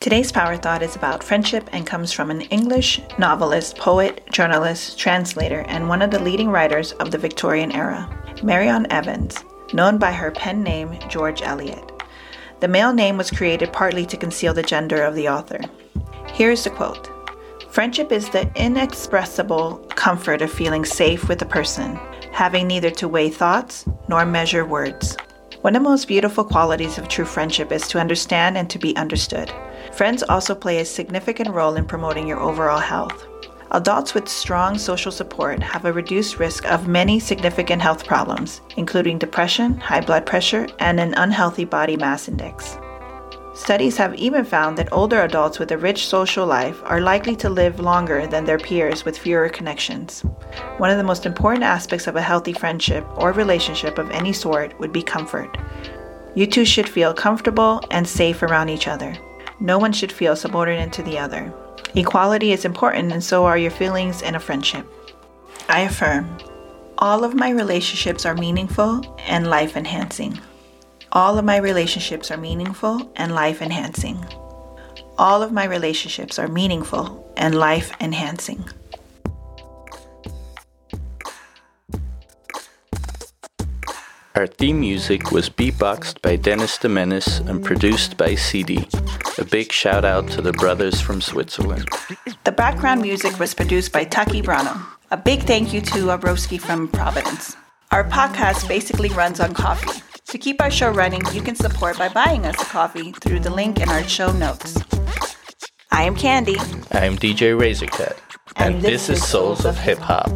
Today's Power Thought is about friendship and comes from an English novelist, poet, journalist, translator, and one of the leading writers of the Victorian era, Marian Evans, known by her pen name George Eliot. The male name was created partly to conceal the gender of the author. Here's the quote Friendship is the inexpressible comfort of feeling safe with a person, having neither to weigh thoughts nor measure words. One of the most beautiful qualities of true friendship is to understand and to be understood. Friends also play a significant role in promoting your overall health. Adults with strong social support have a reduced risk of many significant health problems, including depression, high blood pressure, and an unhealthy body mass index. Studies have even found that older adults with a rich social life are likely to live longer than their peers with fewer connections. One of the most important aspects of a healthy friendship or relationship of any sort would be comfort. You two should feel comfortable and safe around each other. No one should feel subordinate to the other. Equality is important, and so are your feelings in a friendship. I affirm all of my relationships are meaningful and life enhancing. All of my relationships are meaningful and life enhancing. All of my relationships are meaningful and life enhancing. Our theme music was beatboxed by Dennis de Menace and produced by CD. A big shout out to the brothers from Switzerland. The background music was produced by Taki Brano. A big thank you to Abroski from Providence. Our podcast basically runs on coffee. To keep our show running, you can support by buying us a coffee through the link in our show notes. I am Candy. I am DJ Razorcut, and, and this, this, is Souls of Hip Hop.